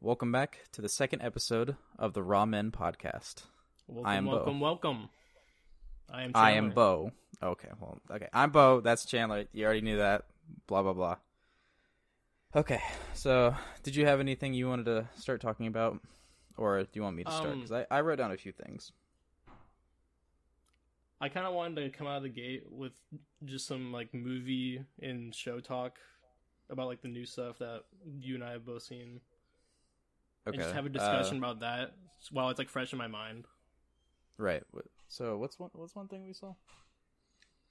Welcome back to the second episode of the Raw Men podcast. Welcome, I am Beau. welcome, welcome. I am. I am Beau. Okay, well, okay. I'm Beau. That's Chandler. You already knew that. Blah blah blah. Okay, so did you have anything you wanted to start talking about, or do you want me to start? Um, Because I, I wrote down a few things. I kind of wanted to come out of the gate with just some like movie and show talk about like the new stuff that you and I have both seen, Okay. and just have a uh, discussion about that while it's like fresh in my mind. right. So what's one what's one thing we saw?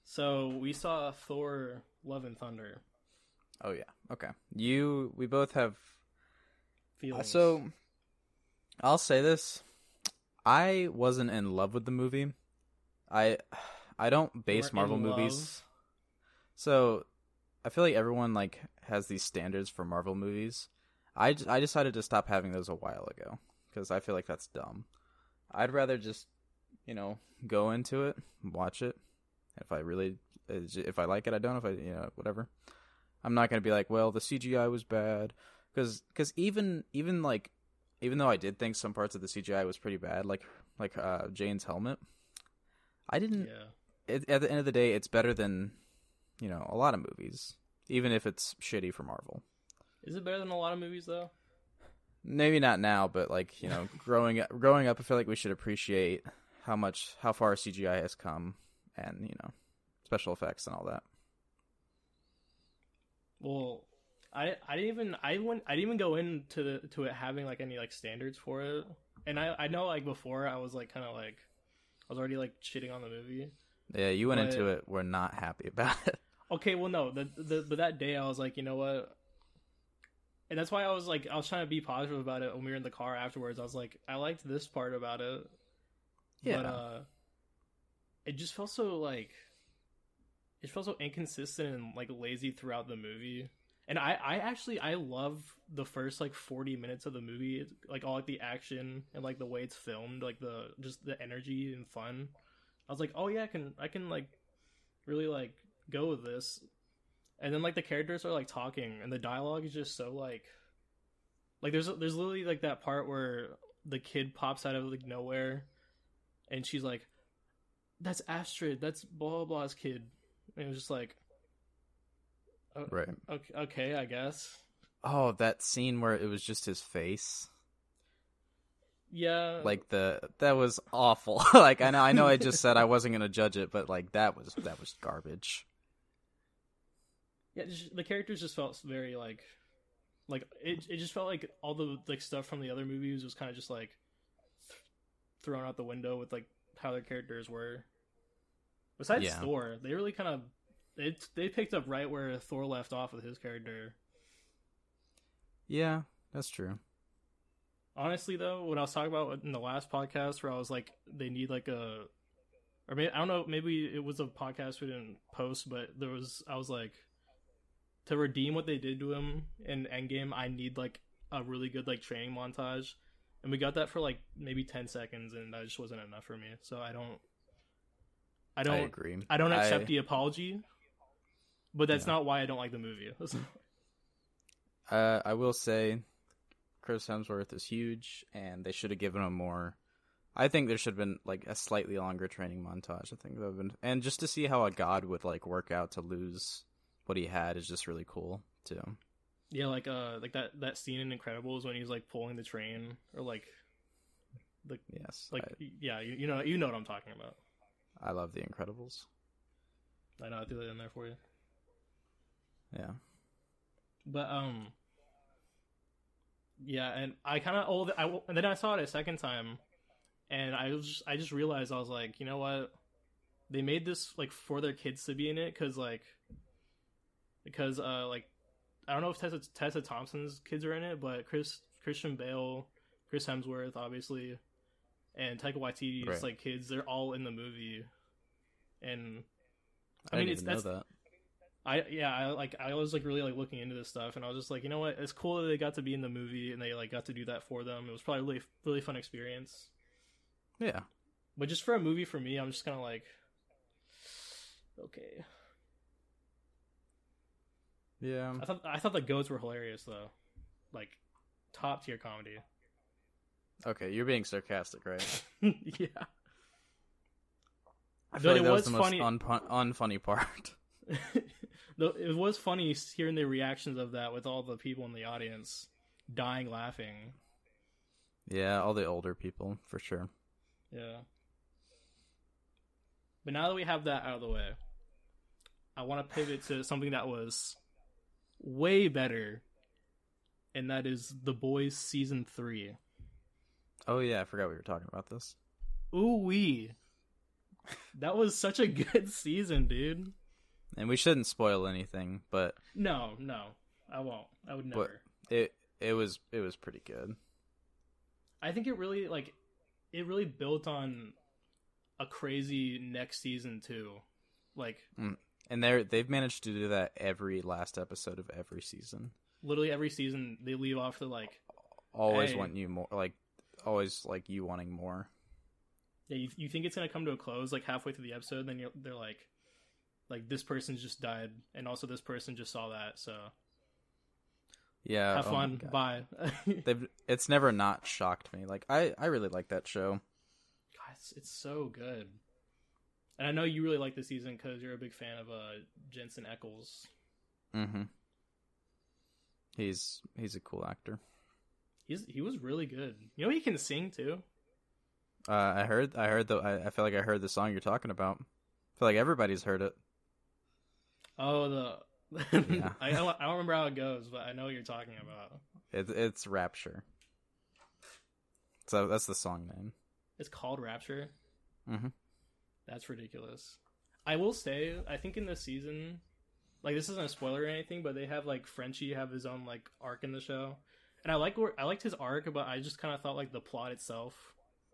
So we saw Thor: Love and Thunder. Oh yeah. Okay. You we both have Uh, So, I'll say this: I wasn't in love with the movie. I I don't base Marvel movies, so I feel like everyone like has these standards for Marvel movies. I, I decided to stop having those a while ago because I feel like that's dumb. I'd rather just you know go into it, watch it. If I really if I like it, I don't. If I you know whatever. I'm not gonna be like, well, the CGI was bad because because even even like even though I did think some parts of the CGI was pretty bad, like like uh, Jane's helmet, I didn't. Yeah. It, at the end of the day, it's better than you know a lot of movies, even if it's shitty for Marvel. Is it better than a lot of movies though? Maybe not now, but like you know, growing up, growing up, I feel like we should appreciate how much how far CGI has come, and you know, special effects and all that. Well, I I didn't even I went I didn't even go into the, to it having like any like standards for it, and I I know like before I was like kind of like I was already like shitting on the movie. Yeah, you went But- into it. We're not happy about it. Okay, well no, the the but that day I was like, you know what, and that's why I was like I was trying to be positive about it when we were in the car afterwards. I was like, I liked this part about it, Yeah. but uh, it just felt so like it felt so inconsistent and like lazy throughout the movie. And I, I actually I love the first like forty minutes of the movie, It's, like all like the action and like the way it's filmed, like the just the energy and fun. I was like, oh yeah, I can I can like really like go with this. And then like the characters are like talking and the dialogue is just so like like there's there's literally like that part where the kid pops out of like nowhere and she's like that's Astrid, that's blah blah blah's kid. And it was just like o- Right. okay, okay, I guess. Oh, that scene where it was just his face. Yeah. Like the that was awful. like I know I know I just said I wasn't gonna judge it, but like that was that was garbage. Yeah, just, the characters just felt very like like it it just felt like all the like stuff from the other movies was kind of just like th- thrown out the window with like how their characters were. Besides Yeah. Thor, they really kind of they they picked up right where Thor left off with his character. Yeah, that's true. Honestly, though, when I was talking about in the last podcast, where I was like, they need like a, or maybe I don't know, maybe it was a podcast we didn't post, but there was I was like, to redeem what they did to him in Endgame, I need like a really good like training montage, and we got that for like maybe ten seconds, and that just wasn't enough for me. So I don't, I I don't, agree. I, don't accept I- the apology, but that's Yeah. not why I don't like the movie. Uh, I will say, Chris Hemsworth is huge, and they should have given him more. I think there should have been like a slightly longer training montage. I think that would have been, and just to see how a god would like work out to lose what he had is just really cool too. Yeah, like uh, like that that scene in Incredibles when he's like pulling the train, or like, Yes, like yeah, you, you know you know what I'm talking about. I, I love The Incredibles. I know I threw that in there for you, Yeah, but um, yeah, and I kind of oh, I and then I saw it a second time, and I was just, I just realized I was like, you know what, they made this like for their kids to be in it because like, because uh like, I don't know if Tessa Tessa Thompson's kids are in it, but Chris Christian Bale, Chris Hemsworth, obviously, and Taika Waititi's Right. like kids, they're all in the movie, and I, I mean, didn't it's- that's- that. I yeah, I like I was like really like looking into this stuff, and I was just like, you know what, it's cool that they got to be in the movie and they like got to do that for them. It was probably really really fun experience. Yeah, But just for a movie for me, I'm just kind of like, okay. Yeah. I thought I thought the goats were hilarious though. Like top tier comedy. Okay, you're being sarcastic, right? yeah. I But like it that was was the most funny- unpun- unfunny part. Though it was funny hearing the reactions of that with all the people in the audience dying laughing. yeah, all the older people for sure. Yeah. But now that we have that out of the way, I want to pivot to something that was way better, and that is The Boys season three. Oh yeah, I forgot we were talking about this. Ooh wee. That was such a good season, dude. And we shouldn't spoil anything, but No, no, I won't. I would never. it it was it was pretty good. I think it really like it really built on a crazy next season too. Like mm. And they're they've managed to do that every last episode of every season. literally every season they leave off the like Always Hey. want you more like always like you wanting more. yeah, you, you think it's gonna come to a close like halfway through the episode, then you're they're like like this person just died and also this person just saw that, so Yeah. have oh fun. Bye. They've it's never not shocked me. Like I I really like that show. God, it's, it's so good. And I know you really like the season because you're a big fan of uh Jensen Ackles. Mm-hmm. He's he's a cool actor. He's he was really good. You know he can sing too. Uh, I heard I heard the I, I feel like I heard the song you're talking about. I feel like everybody's heard it. Oh the. Yeah. I don't, I don't remember how it goes, but I know what you're talking about. It, it's Rapture. So that's the song name. It's called Rapture. Mm-hmm. That's ridiculous. I will say, I think in this season, like this isn't a spoiler or anything, but they have like Frenchie have his own like arc in the show, and I like I liked his arc, but I just kind of thought like the plot itself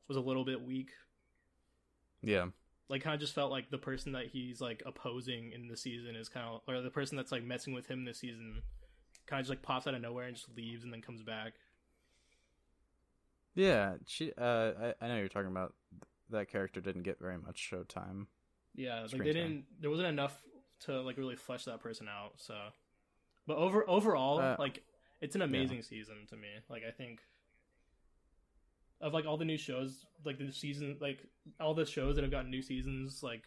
was a little bit weak. Yeah. Like, kind of just felt like the person that he's like opposing in the season is kind of, or the person that's like messing with him this season, kind of just like pops out of nowhere and just leaves and then comes back. Yeah. She. Uh. I, I know you're talking about. That character didn't get very much showtime. Yeah, like Screen they time. didn't. There wasn't enough to like really flesh that person out. So, but over overall, Uh, like it's an amazing season to me. Like I think of like all the new shows, like the season, like all the shows that have gotten new seasons, like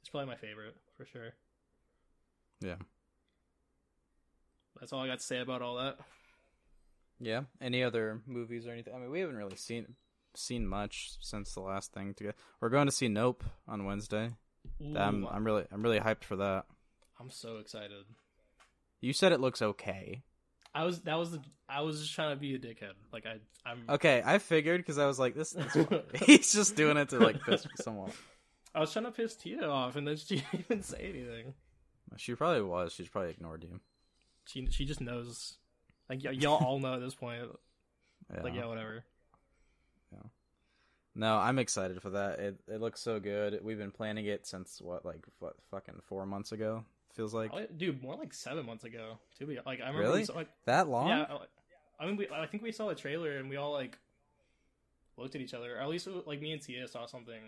it's probably my favorite for sure. Yeah. That's all I got to say about all that. Yeah. Any other movies or anything? I mean, we haven't really seen seen much since the last thing. To get, we're going to see Nope on Wednesday. Ooh, I'm I'm really I'm really hyped for that. I'm so excited. You said it looks okay. I was that was the I was just trying to be a dickhead. Like I I'm Okay, I figured because I was like, this. he's just doing it to like piss someone. off. I was trying to piss Tia off, and then she didn't even say anything. She probably was. She's probably ignored you. She she just knows. Like y- y'all all know at this point. Yeah. Like yeah, whatever. No, I'm excited for that. It it looks so good. We've been planning it since what, like what, fucking four months ago. Feels like oh, Probably- dude, more like seven months ago. To be like, I remember. Really? Saw, like, that long. yeah, I- I mean, we, I think we saw the trailer and we all like looked at each other. Or at least like me and Tia saw something.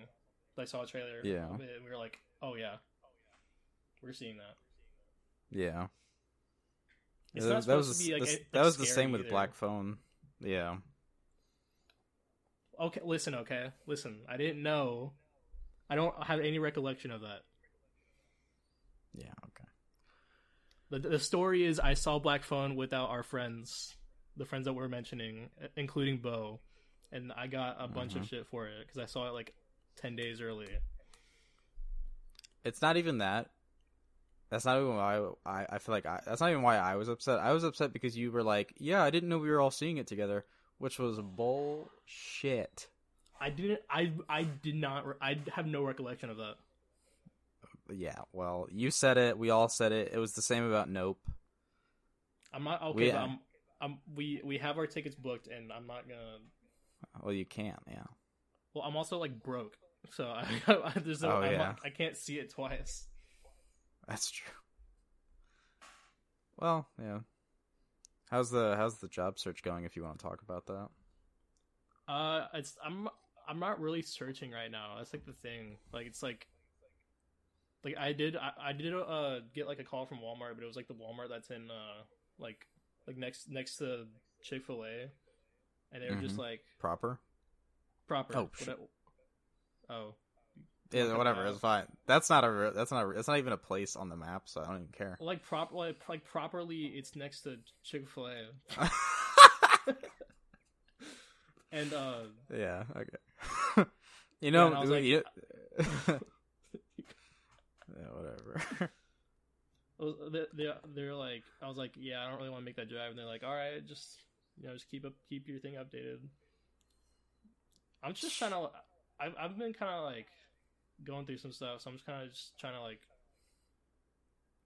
Like saw a trailer. Yeah. and we were like, oh yeah, we're seeing that. Yeah. It's that, not that was supposed to the- be, like, like, that was the same with. Black Phone. Yeah. Okay, listen. Okay, listen. I didn't know. I don't have any recollection of that. Yeah. Okay. The, the story is I saw Black Phone without our friends, the friends that we're mentioning, including Beau, and I got a bunch Mm-hmm. of shit for it because I saw it like ten days early. It's not even that. That's not even why I, I feel like I, that's not even why I was upset. I was upset because you were like, "Yeah, I didn't know we were all seeing it together," which was bullshit. I didn't. I I did not. re- I have no recollection of that. Yeah, well, you said it. We all said it. It was the same about Nope. I'm not okay. We- but uh, I'm, I'm. We we have our tickets booked, and I'm not gonna. Well, you can't. Yeah. Well, I'm also like broke, so I, there's no. Oh, I'm yeah. not- I can't see it twice. That's true. Well, yeah. How's the how's the job search going? If you want to talk about that. Uh, it's I'm I'm not really searching right now. That's like the thing. Like it's like like I did I, I did uh get like a call from Walmart, but it was like the Walmart that's in uh like like next next to Chick Fil A, and they were just Mhm. like Proper. proper. Oh, what- oh, Yeah, whatever. It's fine. That's not a. That's not. A, that's not even a place on the map, so I don't even care. like prop like, like properly. It's next to Chick Fil A, and uh, yeah. Okay. you know. was like- you- yeah. Whatever. Was- they they they're like I was like yeah I don't really want to make that drive and they're like all right just you know just keep up keep your thing updated. I'm just trying to I've I've been kind of like going through some stuff so I'm just kind of just trying to like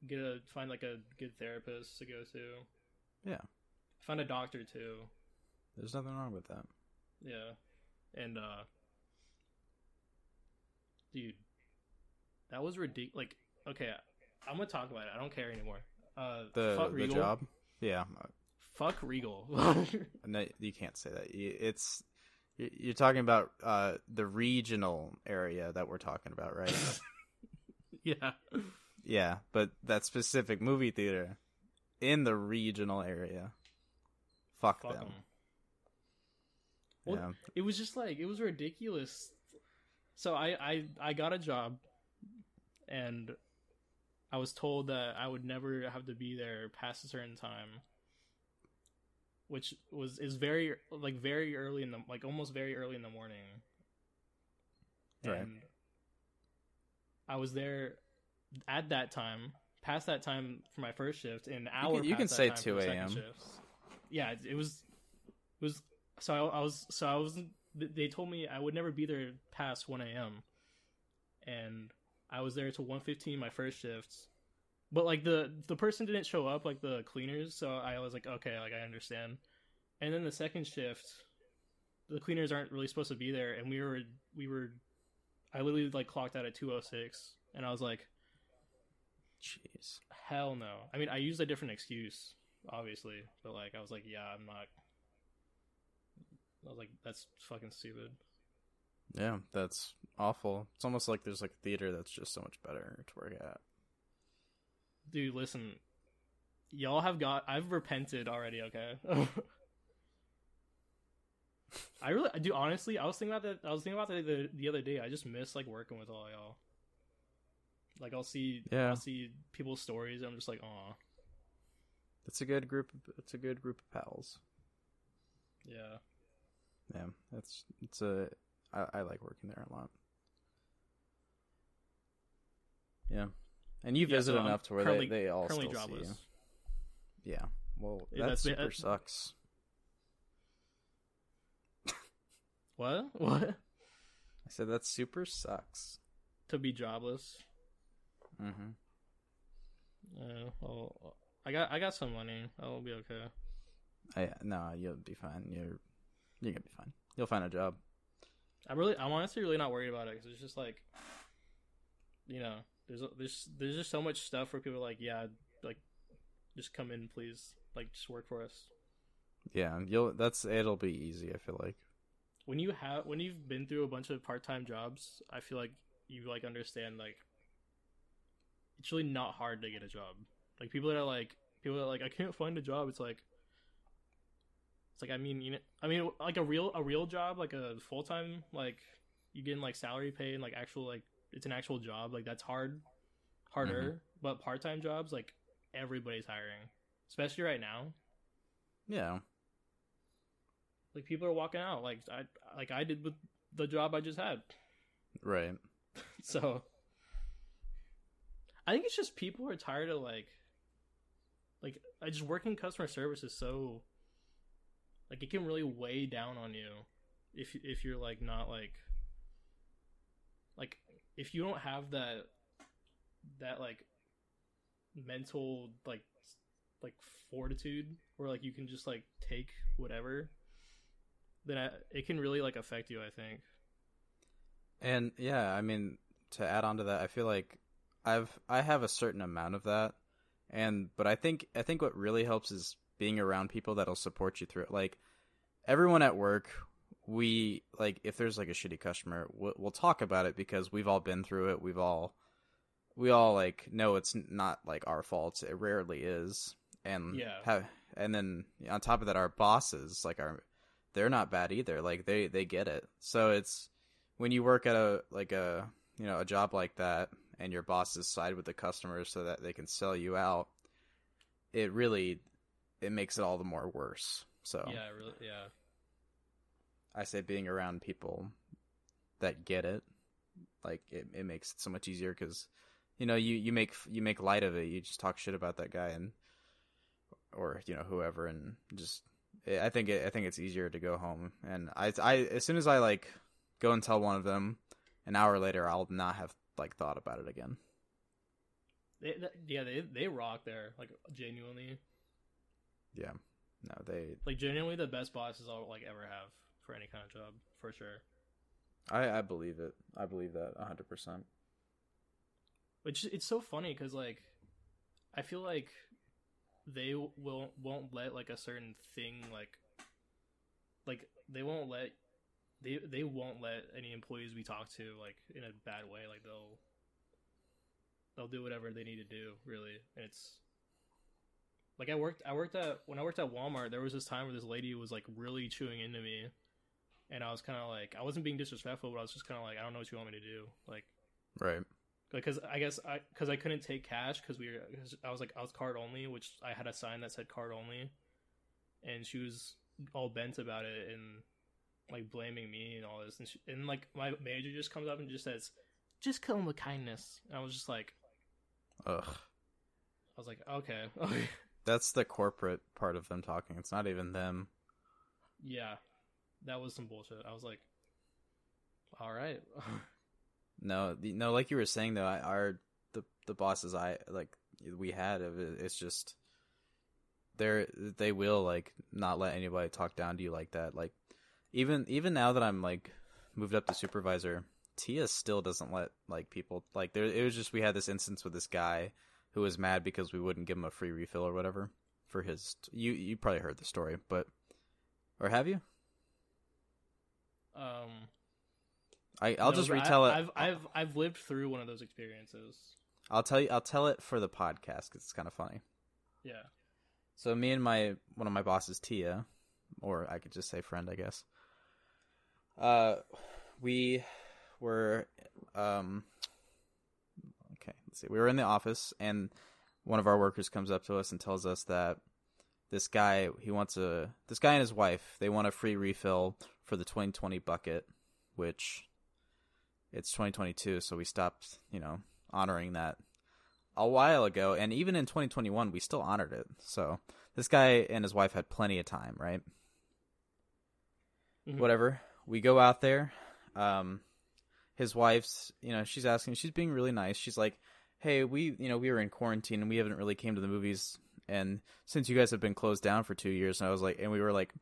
get a find like a good therapist to go to. Yeah. Find a doctor too. There's nothing wrong with that. Yeah. And uh dude that was ridiculous like okay I'm gonna talk about it. I don't care anymore. Uh The fuck the Regal. job. Yeah. Fuck Regal. No, you can't say that. It's you're talking about uh, the regional area that we're talking about, right? yeah. yeah, but that specific movie theater in the regional area. Fuck, Fuck them. 'em. Well, yeah. It was just like it was ridiculous. So I I I got a job and I was told that I would never have to be there past a certain time. Which was is very like very early in the like almost very early in the morning. Right. And I was there at that time, past that time for my first shift, an hour. can- you can say 2 a.m.. Yeah, it, was. It was so I, I was so I was. They told me I would never be there past one a.m. And I was there till one fifteen my first shift, but like the the person didn't show up, like the cleaners. So I was like, okay, like I understand. And then the second shift, the cleaners aren't really supposed to be there, and we were we were. I literally like clocked out at two oh six, and I was like, Jeez. hell no. I mean, I used a different excuse, obviously, but like I was like, yeah, I'm not. I was like, that's fucking stupid. Yeah, that's awful. It's almost like there's like a theater that's just so much better to work at. Dude, listen. Y'all have got I've repented already, okay? I really I do honestly, I was thinking about that I was thinking about that the, the other day. I just miss like working with all y'all. Like I'll see Yeah. I'll see people's stories and I'm just like, "Aw." It's a good group. It's a good group of pals. Yeah. Yeah, it's it's a. I, I like working there a lot. Yeah, and you Yeah, visit so enough to where currently- they, they all Currently still jobless. see you. Yeah, well, that that's- super sucks. What? What? I said that super sucks. To be jobless. Mm-hmm. Uh, well, I got I got some money. I'll be okay. I no, you'll be fine. You're you're gonna be fine. You'll find a job. I'm really, I'm honestly really not worried about it because it's just like, you know, there's there's there's just so much stuff where people are like, yeah, like, just come in, please, like, just work for us. Yeah, you'll. That's it'll be easy. I feel like. When you have when you've been through a bunch of part time jobs, I feel like you like understand like, it's really not hard to get a job. Like people that are like people that are like I can't find a job. It's like. It's like I mean, you know, I mean, like a real a real job, like a full time, like you getting like salary pay and like actual like it's an actual job. Like that's hard, harder. Mm-hmm. But part time jobs, like everybody's hiring, especially right now. Yeah. Like people are walking out, like I like I did with the job I just had. Right. So I think it's just people are tired of like like I just working customer service is so like it can really weigh down on you if if you're like not like if you don't have that that like mental like like fortitude where like you can just like take whatever then I, it can really like affect you i think And yeah, I mean, to add on to that, I feel like I've I have a certain amount of that, and but I think I think what really helps is being around people that'll support you through it. Like everyone at work, we like if there's like a shitty customer, we'll, we'll talk about it because we've all been through it. We've all we all like know it's not like our fault. It rarely is, and Yeah. have, and then on top of that, our bosses like our they're not bad either. Like they they get it. So it's when you work at a like a you know a job like that, and your bosses side with the customers so that they can sell you out. It really it makes it all the more worse. So Yeah, really. Yeah. I say being around people that get it, like it, it makes it so much easier because you know you you make you make light of it. You just talk shit about that guy and or you know whoever and just eh, I think it, I think it's easier to go home and I I as soon as I like go and tell one of them, an hour later I'll not have like thought about it again. They, th- yeah, they they rock there. Like genuinely, Yeah, no they like genuinely the best bosses I'll like ever have for any kind of job for sure. I I believe it. I believe that hundred percent. Which it's so funny because like I feel like they will won't let like a certain thing like like they won't let they they won't let any employees we talk to like in a bad way like they'll they'll do whatever they need to do really and it's like I worked I worked at when I worked at Walmart there was this time where this lady was like really chewing into me and I was kind of like I wasn't being disrespectful but I was just kind of like I don't know what you want me to do like Right. because I guess I because I couldn't take cash because we were cause I was like I was card only, which I had a sign that said card only, and she was all bent about it and like blaming me and all this, and she, and like my manager just comes up and just says, "Just kill him with kindness," and I was just like, Ugh. I was like, okay, okay, That's the corporate part of them talking. It's not even them. yeah, that was some bullshit. I was like, all right, No, the- no, like you were saying though, I, our the the bosses I like we had of it, it's just they're they will like not let anybody talk down to you like that. Like even even now that I'm like moved up to supervisor, Tia still doesn't let like people like there. It was just we had this instance with this guy who was mad because we wouldn't give him a free refill or whatever for his. You you probably heard the story, but or have you? Um, I I'll just but I- retell it. I've I've I've lived through one of those experiences. I'll tell you. I'll tell it for the podcast because it's kind of funny. Yeah, So me and my one of my bosses, Tia, or I could just say friend, I guess. Uh, we were um. Okay, let's see. We were in the office, and one of our workers comes up to us and tells us that this guy he wants a this guy and his wife they want a free refill for the 2020 bucket, which it's 2022, so we stopped, you know, honoring that a while ago, and even in 2021, we still honored it. So this guy and his wife had plenty of time, right? Mhm. Whatever. We go out there. Um, his wife's, you know, she's asking, she's being really nice. She's like, "Hey, we, you know, we were in quarantine and we haven't really came to the movies, and since you guys have been closed down for two years, and I was like, and we were like,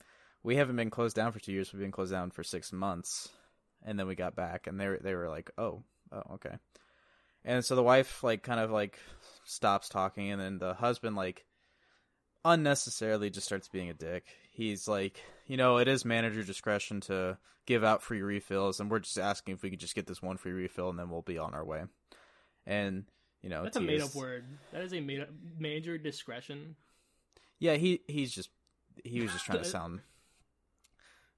we haven't been closed down for two years. We've been closed down for six months, and then we got back, and they were, they were like, oh, oh, okay. And so the wife like kind of like stops talking and then the husband like unnecessarily just starts being a dick. He's like, you know, it is manager discretion to give out free refills and we're just asking if we could just get this one free refill and then we'll be on our way. And you know, that's a made up word. That is a made up major discretion. Yeah, he he's just he was just trying to sound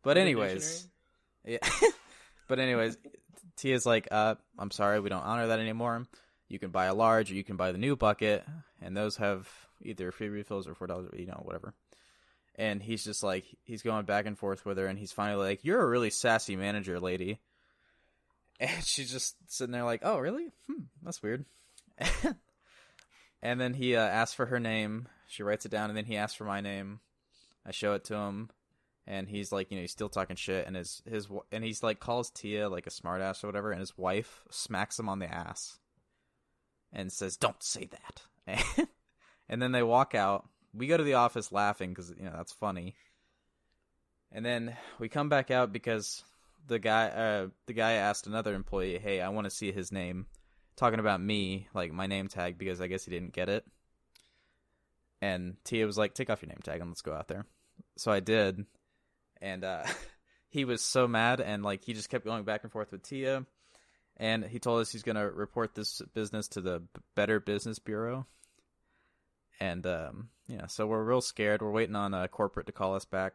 But anyways, Yeah. but anyways, Tia's like, uh, I'm sorry, we don't honor that anymore. You can buy a large or you can buy the new bucket, and those have either free refills or four dollars, you know, whatever. And he's just like, he's going back and forth with her, and he's finally like, "You're a really sassy manager, lady." And she's just sitting there like, "Oh, really? Hmm, that's weird." and then he uh, asks for her name. She writes it down, and then he asks for my name. I show it to him, and he's like, you know, he's still talking shit, and his his and he's like calls Tia like a smartass or whatever, and his wife smacks him on the ass, and says, "Don't say that." and then they walk out. We go to the office laughing because you know that's funny. And then we come back out because the guy uh, the guy asked another employee, "Hey, I want to see his name." Talking about me, like my name tag, because I guess he didn't get it. And Tia was like, "Take off your name tag and let's go out there." So I did, and uh, he was so mad, and like he just kept going back and forth with Tia, and he told us he's gonna report this business to the Better Business Bureau. And um, yeah, so we're real scared. We're waiting on uh, corporate to call us back.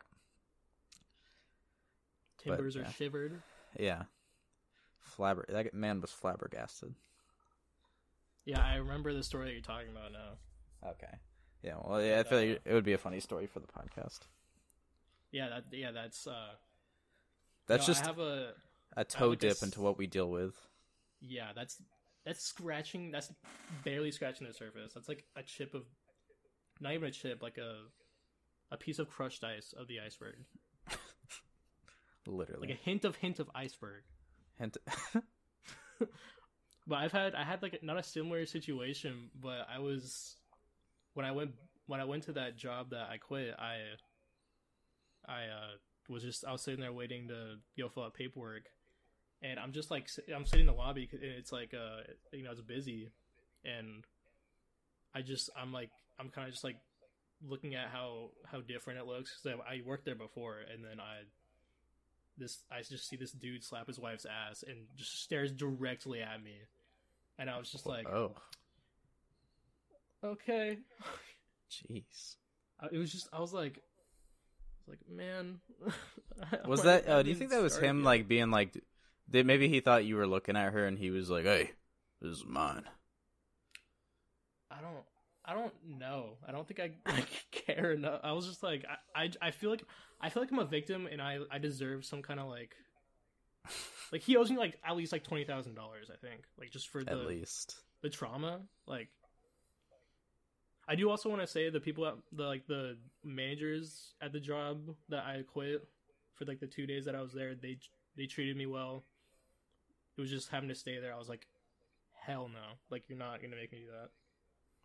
But, Timbers yeah. are shivered. Yeah, flabber. That man was flabbergasted. Yeah, I remember the story that you're talking about now. Okay. Yeah. Well, yeah, I feel like it would be a funny story for the podcast. Yeah, that yeah, that's uh That's no, just I have a a toe like dip s- into what we deal with. yeah, that's that's scratching that's barely scratching the surface. That's like a chip of not even a chip, like a a piece of crushed ice of the iceberg. Literally. Like a hint of hint of iceberg. Hint. But I've had I had like not a similar situation, but I was when I went when I went to that job that I quit, I I uh was just I was sitting there waiting to go fill out paperwork, and I'm just like I'm sitting in the lobby 'cause it's like uh you know it's busy, and I just I'm like I'm kind of just like looking at how how different it looks because I, I worked there before, and then I this I just see this dude slap his wife's ass and just stares directly at me, and I was just like, oh, okay. jeez. I- It was just I was like, I was like, man. Was that? Uh, do you think that was him, yet? like being like? Did maybe he thought you were looking at her and he was like, "Hey, this is mine." I don't. I don't know. I don't think I, I care enough. I was just like, I, I, I feel like I feel like I'm a victim, and I, I deserve some kind of like, like he owes me like at least like twenty thousand dollars. I think like just for At the least. the trauma. Like, I do also want to say the people at the like the managers at the job that I quit for like the two days that I was there. They they treated me well. It was just having to stay there. I was like, hell no! Like you're not gonna make me do that.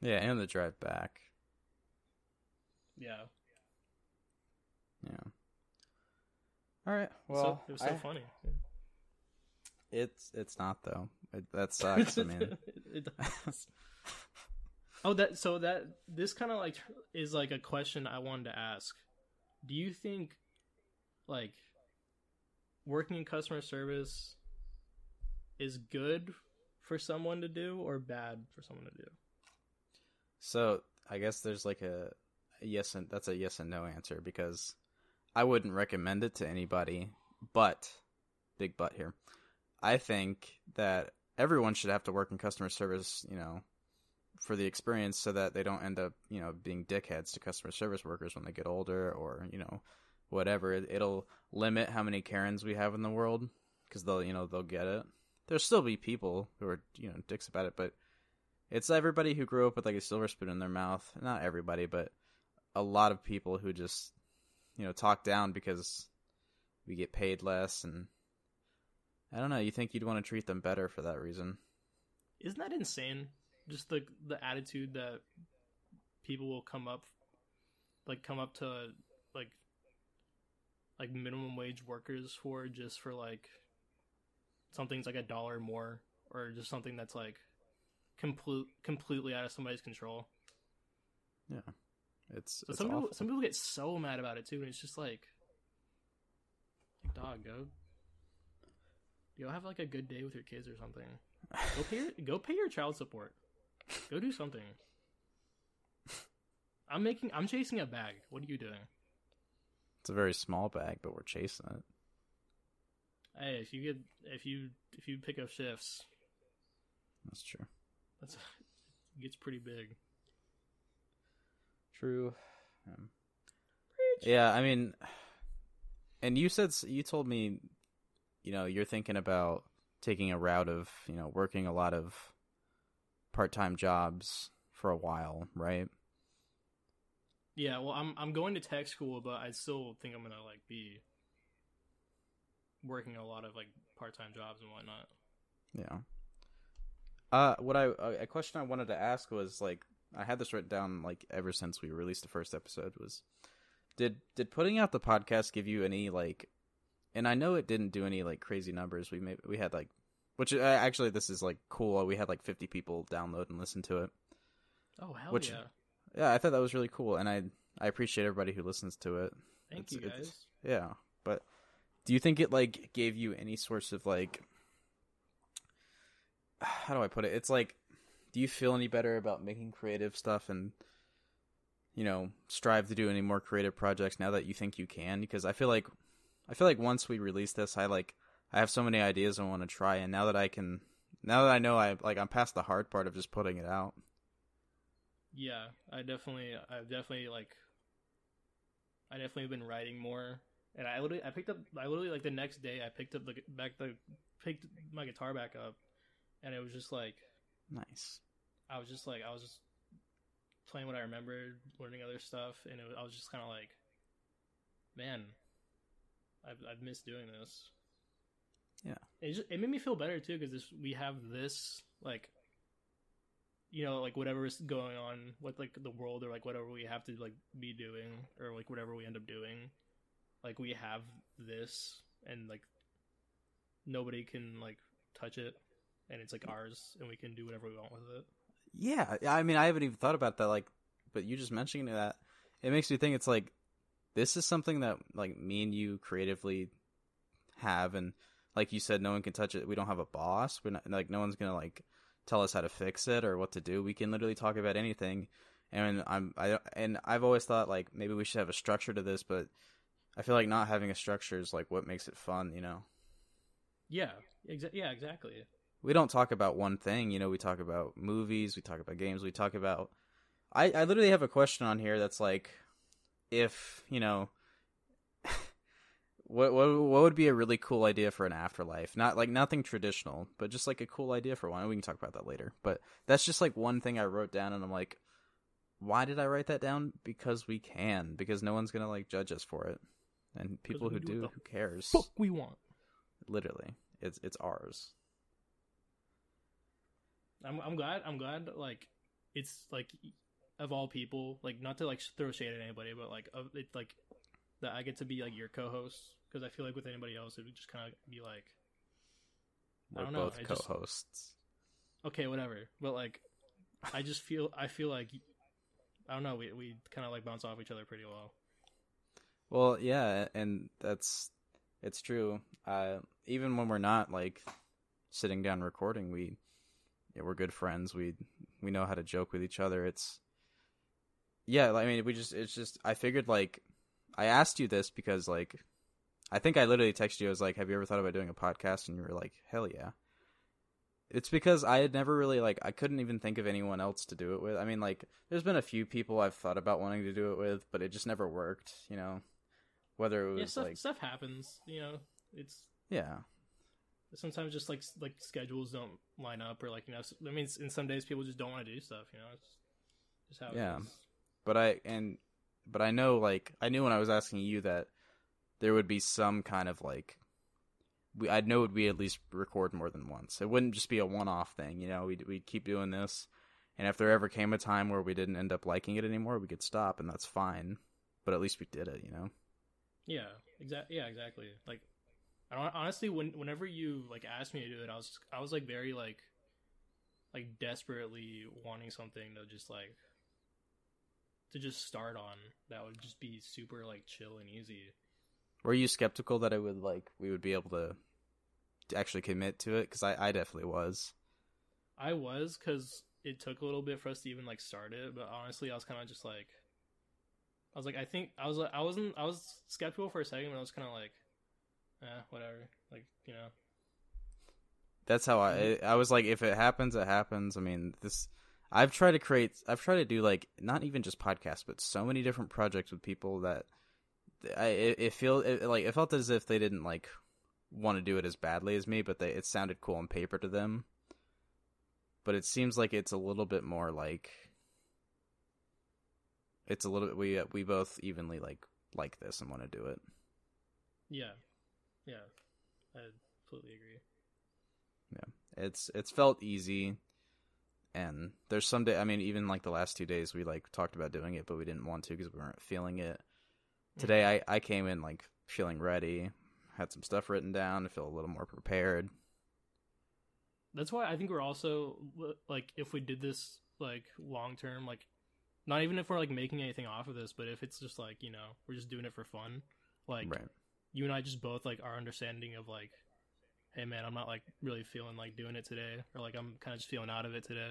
Yeah, and the drive back. Yeah. Yeah. All right. So- Well, it was so I- funny. It's it's not though. It, that sucks. I mean, It does. oh, that so that this kind of like is like a question I wanted to ask. Do you think like working in customer service is good for someone to do or bad for someone to do? so I guess there's like a, a yes and that's a yes and no answer because I wouldn't recommend it to anybody. But big but here, I think that everyone should have to work in customer service. You know, for the experience, so that they don't end up you know being dickheads to customer service workers when they get older, or you know whatever. It, it'll limit how many Karens we have in the world because they'll you know they'll get it. There'll still be people who are you know dicks about it, but it's everybody who grew up with like a silver spoon in their mouth. Not everybody, but a lot of people who just you know talk down because we get paid less and I don't know. You think you'd want to treat them better for that reason? Isn't that insane? Just the the attitude that people will come up like come up to like like minimum wage workers for just for like something's like a dollar more or just something that's like complete completely out of somebody's control. Yeah, It's, So it's some people some people get so mad about it too, and it's just like, like dog, go, go have like a good day with your kids or something. Go pay your, go pay your child support. Go do something. I'm making I'm chasing a bag. What are you doing? It's a very small bag, but we're chasing it. Hey, if you get if you if you pick up shifts, That's true. that's it gets pretty big. True. Um, yeah, I mean, and you said you told me, you know, you're thinking about taking a route of you know working a lot of part-time jobs for a while, right? Yeah, well, I'm I'm going to tech school, but I still think I'm gonna like be working a lot of like part time jobs and whatnot. Yeah. Uh, what I a question I wanted to ask was like I had this written down like ever since we released the first episode was did did putting out the podcast give you any like and I know it didn't do any like crazy numbers. We made we had like which uh, actually this is like cool. We had like 50 people download and listen to it. Oh hell Which- yeah! yeah I thought that was really cool. And I I appreciate everybody who listens to it. Thank It's- you guys. yeah, but do you think it like gave you any sorts of like how do I put it? It's like do you feel any better about making creative stuff and you know, strive to do any more creative projects now that you think you can? Because I feel like I feel like once we release this, I like I have so many ideas I want to try and now that I can now that I know I like I'm past the hard part of just putting it out. Yeah, I definitely, I've definitely like, I definitely been writing more, and I literally, I picked up, I literally like the next day, I picked up the back the, picked my guitar back up, and it was just like, Nice. I was just like, I was just playing what I remembered, learning other stuff, and it, I was just kind of like, man, I've I've missed doing this. Yeah. it just, it made me feel better too because this we have this like you know like whatever is going on with like the world or like whatever we have to like be doing or like whatever we end up doing like we have this and like nobody can like touch it and it's like ours and we can do whatever we want with it Yeah, I mean, I haven't even thought about that. Like, but you just mentioning that, it makes me think it's like this is something that like me and you creatively have, and like you said, no one can touch it. We don't have a boss. We're not like no one's gonna like tell us how to fix it or what to do. We can literally talk about anything. And I'm I and I've always thought like maybe we should have a structure to this, but I feel like not having a structure is like what makes it fun. You know, yeah exa- yeah exactly we don't talk about one thing. You know, we talk about movies, we talk about games, we talk about. I I literally have a question on here that's like, if you know, what what what would be a really cool idea for an afterlife? Not like nothing traditional, but just like a cool idea for one. We can talk about that later. But that's just like one thing I wrote down, and I'm like, why did I write that down? Because we can. Because no one's gonna like judge us for it, and people who do do, who cares? fuck we want Literally, it's it's ours. I'm I'm glad I'm glad like it's like of all people like not to like throw shade at anybody but like of it like that I get to be like your co-host because I feel like with anybody else it would just kind of be like I We're don't know, both I just- co-hosts. okay whatever but like I just feel I feel like I don't know we we kind of like bounce off each other pretty well Well, yeah, and that's it's true. Uh, even when we're not like sitting down recording, we yeah, we're good friends. We we know how to joke with each other. It's yeah. I mean, we just it's just I figured like I asked you this because like I think I literally texted you. I was like, "Have you ever thought about doing a podcast?" And you were like, "Hell yeah." It's because I had never really like I couldn't even think of anyone else to do it with. I mean, like there's been a few people I've thought about wanting to do it with, but it just never worked. You know, whether it was yeah stuff like stuff happens you know it's yeah, sometimes just like like schedules don't line up or like you know I mean in some days people just don't want to do stuff you know it's just how it Yeah. is. But I and but I know like I knew when I was asking you that there would be some kind of like we I know would we at least record more than once. It wouldn't just be a one-off thing, you know. We'd we'd keep doing this, and if there ever came a time where we didn't end up liking it anymore, we could stop, and that's fine. But at least we did it, you know. Yeah, exactly. Yeah, exactly. Like, I don't, honestly, when whenever you like asked me to do it, I was I was like very like, like desperately wanting something to just like, to just start on that would just be super like chill and easy. Were you skeptical that it would like we would be able to, to actually commit to it? Because I I definitely was. I was because it took a little bit for us to even like start it, but honestly, I was kind of just like, I was like, I think I was like, I wasn't, I was skeptical for a second, but I was kind of like, eh, whatever, like you know. That's how I I was like if it happens it happens. I mean, this I've tried to create I've tried to do like not even just podcasts but so many different projects with people that I it, it feel it, like it felt as if they didn't like want to do it as badly as me, but they it sounded cool on paper to them. But it seems like it's a little bit more like it's a little bit we uh, we both evenly like like this and want to do it. Yeah, yeah, I completely agree. Yeah, it's it's felt easy, and there's some day. I mean, even like the last two days, we like talked about doing it, but we didn't want to because we weren't feeling it. Today, mm-hmm. I I came in like feeling ready, had some stuff written down, to feel a little more prepared. That's why I think we're also like if we did this like long term, like not even if we're like making anything off of this, but if it's just like you know we're just doing it for fun, like right. you and I just both like our understanding of like, hey man, I'm not like really feeling like doing it today, or like I'm kind of just feeling out of it today.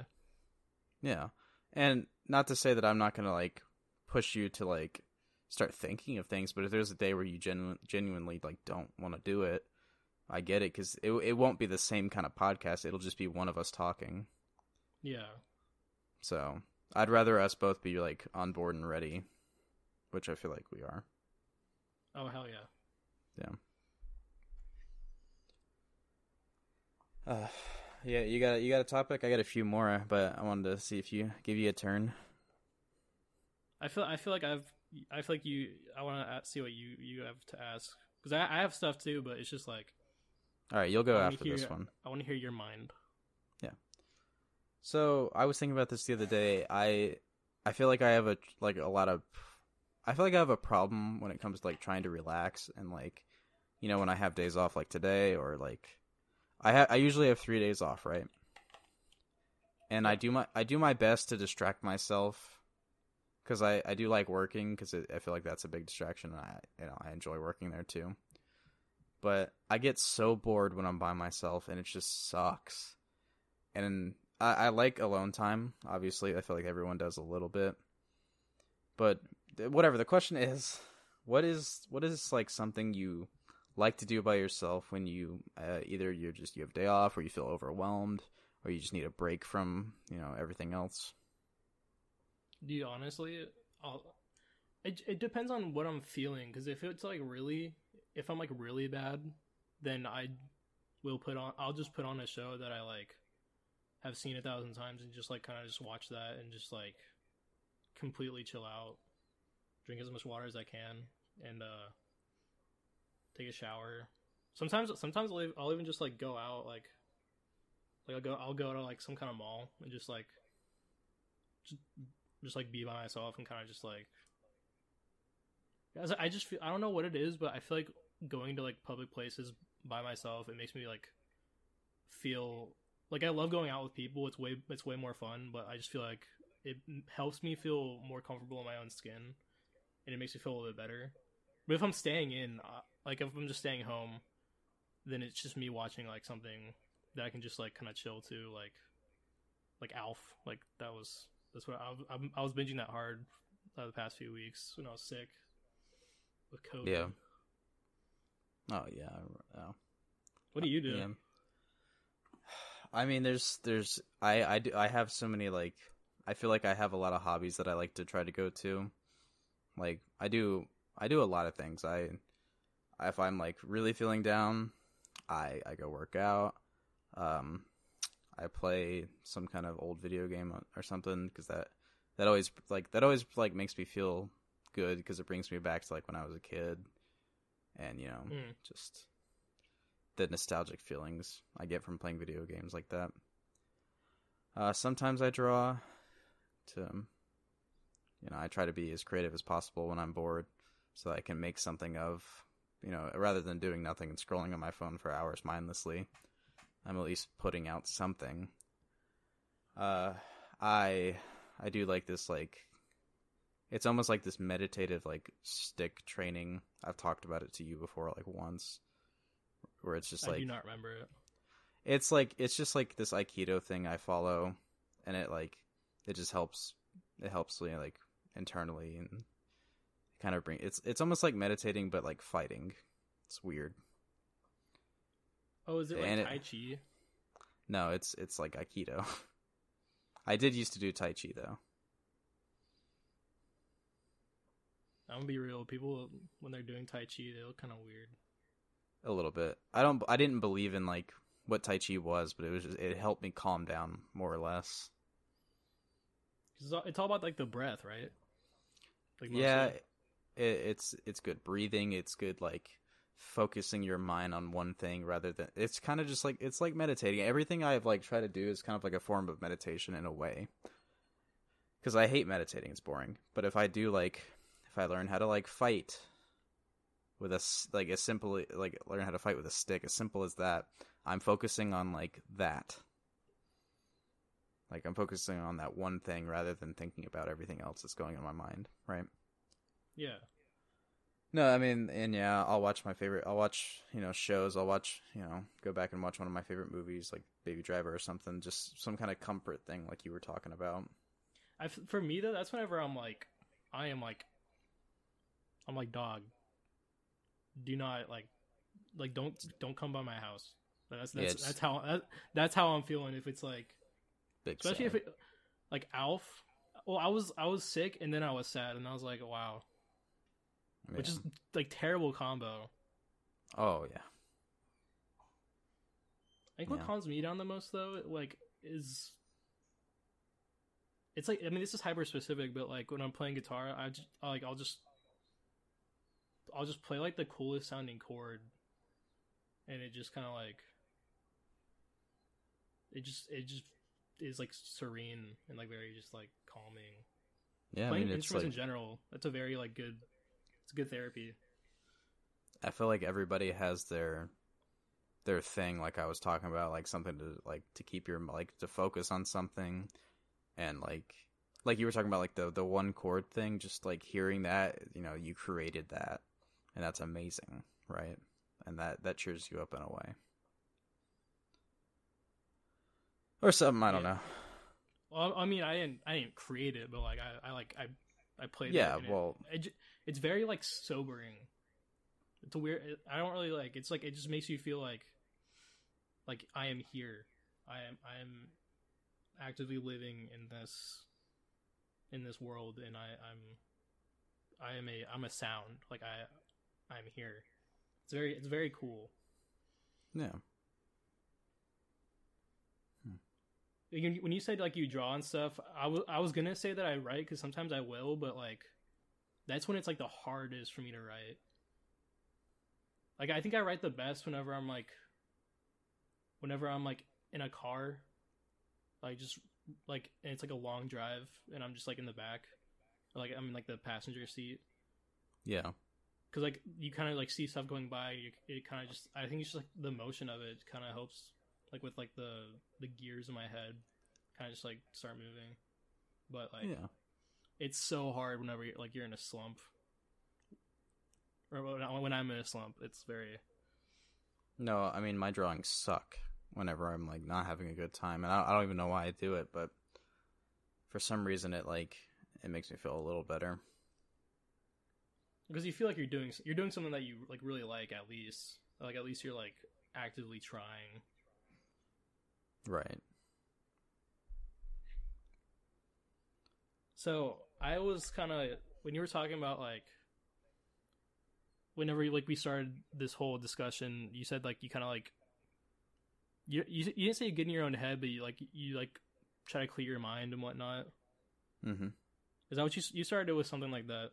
Yeah, and not to say that I'm not gonna like push you to like start thinking of things. But if there's a day where you genu- genuinely like don't want to do it, I get it because it it won't be the same kind of podcast. It'll just be one of us talking. Yeah. So I'd rather us both be like on board and ready, which I feel like we are. Oh hell yeah. yeah. Uh, yeah, you got you got a topic. I got a few more, but I wanted to see if you give you a turn. I feel I feel like I've I feel like you I want to see what you you have to ask because I I have stuff too, but it's just like All right, you'll go after hear- this one. I want to hear your mind. Yeah. So I was thinking about this the other day. I I feel like I have a like a lot of I feel like I have a problem when it comes to like trying to relax and like you know when I have days off like today or like I ha- I usually have 3 days off, right? And I do my I do my best to distract myself cuz I I do like working cuz I feel like that's a big distraction and I you know I enjoy working there too. But I get so bored when I'm by myself and it just sucks. And I, I like alone time. Obviously, I feel like everyone does a little bit. But th- whatever. The question is, what is what is like something you like to do by yourself when you uh, either you're just you have day off, or you feel overwhelmed, or you just need a break from you know everything else. Do you honestly? I'll, it it depends on what I'm feeling. Because if it's like really, if I'm like really bad, then I will put on. I'll just put on a show that I like have seen a thousand times and just like kind of just watch that and just like completely chill out, drink as much water as I can, and uh take a shower. Sometimes sometimes I'll, I'll even just like go out like like I'll go I'll go to like some kind of mall and just like just just like be by myself and kind of just like I just feel I don't know what it is, but I feel like going to like public places by myself it makes me like feel like I love going out with people. It's way it's way more fun, but I just feel like it helps me feel more comfortable in my own skin, and it makes me feel a little bit better. But if I'm staying in, uh, like if I'm just staying home, then it's just me watching like something that I can just like kind of chill to, like like Alf. Like that was that's what I, was- I'm- I was binging that hard uh, the past few weeks when I was sick with COVID. Yeah. Oh yeah. Oh. What do you do? Yeah. I mean, there's, there's, I, I, do, I have so many like, I feel like I have a lot of hobbies that I like to try to go to. Like, I do, I do a lot of things. I, if I'm like really feeling down, I, I go work out. Um, I play some kind of old video game or something because that, that always like that always like makes me feel good because it brings me back to like when I was a kid, and you know, Mm. just the nostalgic feelings I get from playing video games like that. Uh, sometimes I draw to, you know, I try to be as creative as possible when I'm bored so that I can make something of, you know, rather than doing nothing and scrolling on my phone for hours mindlessly. I'm at least putting out something. Uh, I, I do like this, like, it's almost like this meditative, like, stick training. I've talked about it to you before, like, once where it's just like I do not remember it. it's like it's just like this aikido thing i follow and it like it just helps it helps me like internally and kind of bring it's it's almost like meditating but like fighting it's weird Oh, is it like And it- Tai Chi? no it's it's like aikido i did used to do tai chi though I'm gonna be real. People when they're doing Tai Chi, they look kind of weird. a little bit i don't i didn't believe in like what tai chi was but it was just it helped me calm down more or less It's all, it's all about like the breath, right? Like yeah. It, it's it's good breathing it's good like focusing your mind on one thing rather than it's kind of just like it's like meditating. Everything i've like tried to do is kind of like a form of meditation in a way. Because i hate meditating it's boring. But if i do like if i learn how to like fight with a like as simple like learn how to fight with a stick as simple as that i'm focusing on like that. Like i'm focusing on that one thing rather than thinking about everything else that's going on in my mind right yeah. no, I mean, and yeah, I'll watch my favorite. I'll watch, you know, shows. I'll watch, you know, go back and watch one of my favorite movies, like Baby Driver or something. Just some kind of comfort thing, like you were talking about. I for me though, that's whenever I'm like, I am like, I'm like dog. Do not like, like don't don't come by my house. That's that's Yeah, that's how that, that's how I'm feeling. If it's like, especially sad. if it like Alf. Well, I was I was sick and then I was sad and I was like, wow, which is like terrible combo. oh yeah, I think what calms me down the most though, like, is it's like I mean this is hyper specific, but like when I'm playing guitar, I just like I'll just I'll just play like the coolest sounding chord, and it just kind of like it just it just is like serene and like very just like calming. yeah. I Playing mean, it's instruments like in general, that's a very like good, it's good therapy. I feel like everybody has their their thing like I was talking about like something to like to keep your like to focus on something. And like like you were talking about like the the one chord thing just like hearing that you know you created that. And that's amazing right? And that that cheers you up in a way. Or something I don't Yeah. know. Well, I mean, I didn't I didn't create it, but like I I like I I played. Yeah, it and it- well- it, it's very like sobering. It's a weird. I don't really like. It's like it just makes you feel like, like I am here. I am I am actively living in this, in this world, and I I'm, I am a I'm a sound. Like I, I'm here. It's very it's very cool. yeah Like, when you- said like you draw and stuff, I was I was gonna say that I write because sometimes I will, but like that's when it's like the hardest for me to write. Like I think I write the best whenever I'm like, whenever I'm like in a car, like just like and it's like a long drive and I'm just like in the back, like I'm in like the passenger seat yeah because like you kind of like see stuff going by. You, it kind of just I think it's just like the motion of it kind of helps like with like the the gears in my head kind of just like start moving. But like yeah it's so hard whenever you're, like you're in a slump or when, I'm in a slump. It's very No, I mean my drawings suck whenever I'm like not having a good time, and I, I don't even know why I do it, but for some reason it like it makes me feel a little better. because you feel like you're doing you're doing something that you like really like at least like at least you're like actively trying. Right. So I was kind of when you were talking about like whenever like we started this whole discussion, you said like you kind of like you, you you didn't say you get in your own head, but you like you like try to clear your mind and whatnot. Mm-hmm. Is that what you you started with something like that?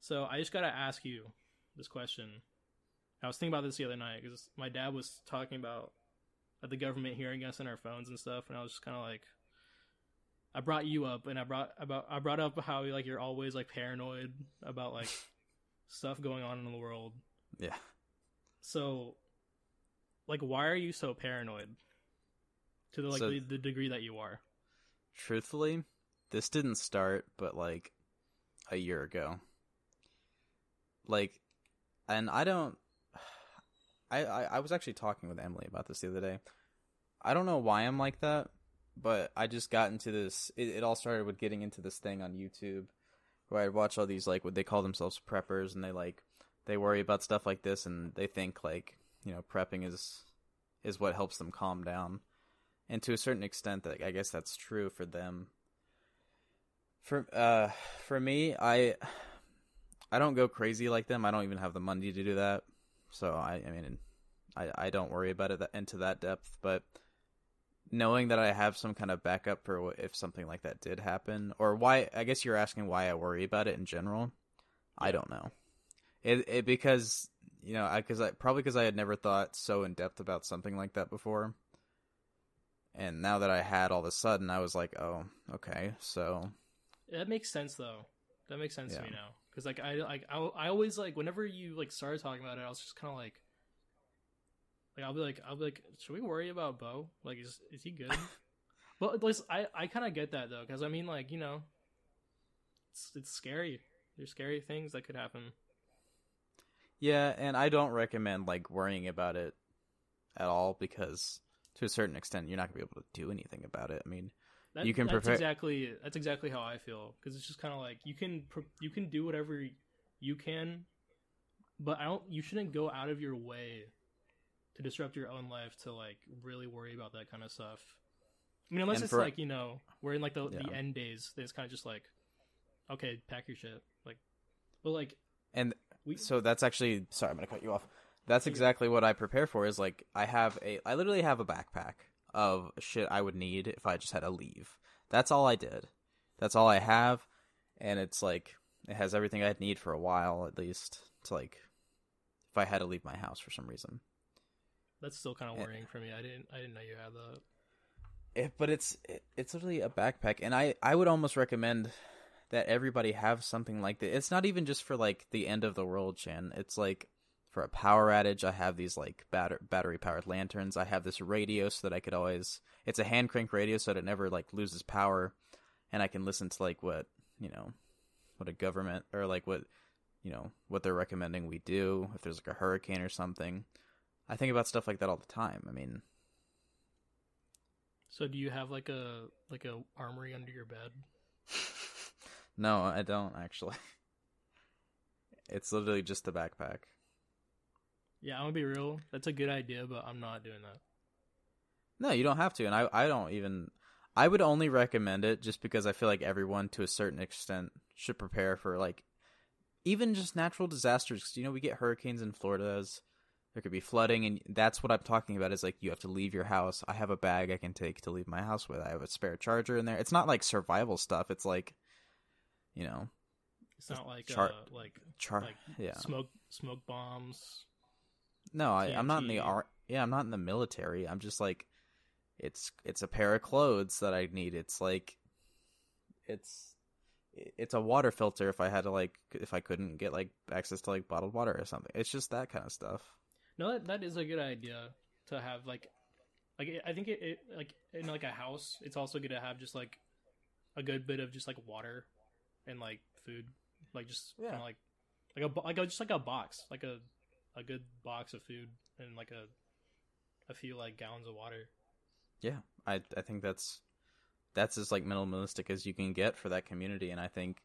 So I just gotta ask you this question. I was thinking about this the other night because my dad was talking about uh, the government hearing us in our phones and stuff, and I was just kind of like, I brought you up, and I brought about I brought up how like you're always like paranoid about like stuff going on in the world. Yeah. So, like, why are you so paranoid? To the like So- the, the degree that you are. Truthfully, this didn't start, but like a year ago. Like, and I don't. I, I I was actually talking with Emily about this the other day. I don't know why I'm like that, but I just got into this. It, it all started with getting into this thing on YouTube, where I'd watch all these like what they call themselves preppers, and they like they worry about stuff like this, and they think like you know prepping is is what helps them calm down, and to a certain extent, that I guess that's true for them. For uh for me, I I don't go crazy like them. I don't even have the money to do that. So I I mean I I don't worry about it into that depth, but knowing that I have some kind of backup for if something like that did happen or why I guess you're asking why I worry about it in general. I don't know. It it because you know, cuz I probably cuz I had never thought so in depth about something like that before. And now that I had all of a sudden, I was like, "Oh, okay." So, That makes sense though. That makes sense to me now. Because like I like I, I always like whenever you like started talking about it, I was just kind of like, like I'll be like I'll be like, should we worry about Beau? Like is is he good? but at least I I kind of get that though, because I mean like you know, it's it's scary. There's scary things that could happen. Yeah, and I don't recommend like worrying about it at all because to a certain extent you're not gonna be able to do anything about it. I mean, That, You can that's exactly that's exactly how I feel because it's just kind of like you can you can do whatever you can, but I don't. You shouldn't go out of your way to disrupt your own life to like really worry about that kind of stuff. I mean, unless And it's for- like you know we're in like the the end days. It's kind of just like, okay, pack your shit. Like, but like And we so that's actually sorry, I'm gonna cut you off. That's exactly what I prepare for. Is like I have a, I literally have a backpack of shit I would need if I just had to leave. That's all I did. That's all I have, and it's like it has everything I'd need for a while at least. To like, if I had to leave my house for some reason. That's still kind of Yeah. worrying for me. I didn't I didn't know you had that. It, but it's it, it's literally a backpack, and I I would almost recommend that everybody have something like that. It's not even just for like the end of the world, Chan. It's like for a power outage. I have these like batter- battery powered lanterns. I have this radio so that I could always. It's a hand crank radio so that it never like loses power, and I can listen to like what you know, what a government or like what you know what they're recommending we do if there's like a hurricane or something. I think about stuff like that all the time. I mean, So do you have like a like a armory under your bed? no, I don't actually. It's literally just a backpack. Yeah, I'm gonna be real. That's a good idea, but I'm not doing that. No, you don't have to, and I I don't even. I would only recommend it just because I feel like everyone, to a certain extent, should prepare for like even just natural disasters. 'Cause, you know, we get hurricanes in Florida. As there could be flooding, and that's what I'm talking about. Is like you have to leave your house. I have a bag I can take to leave my house with. I have a spare charger in there. It's not like survival stuff. It's like, you know, It's not like Char- uh, like char. like yeah. smoke smoke bombs. No, I, I'm not in the art. Yeah, I'm not in the military. I'm just like, it's it's a pair of clothes that I need. It's like, it's it's a water filter if I had to like if I couldn't get like access to like bottled water or something. It's just that kind of stuff. No, that that is a good idea to have like like I think it, it like in like a house. It's also good to have just like a good bit of just like water and like food, like just Yeah. kinda like like a like a, just like a box, like a a good box of food and like a a few like gallons of water. Yeah, I I think that's that's as like minimalistic as you can get for that community, and I think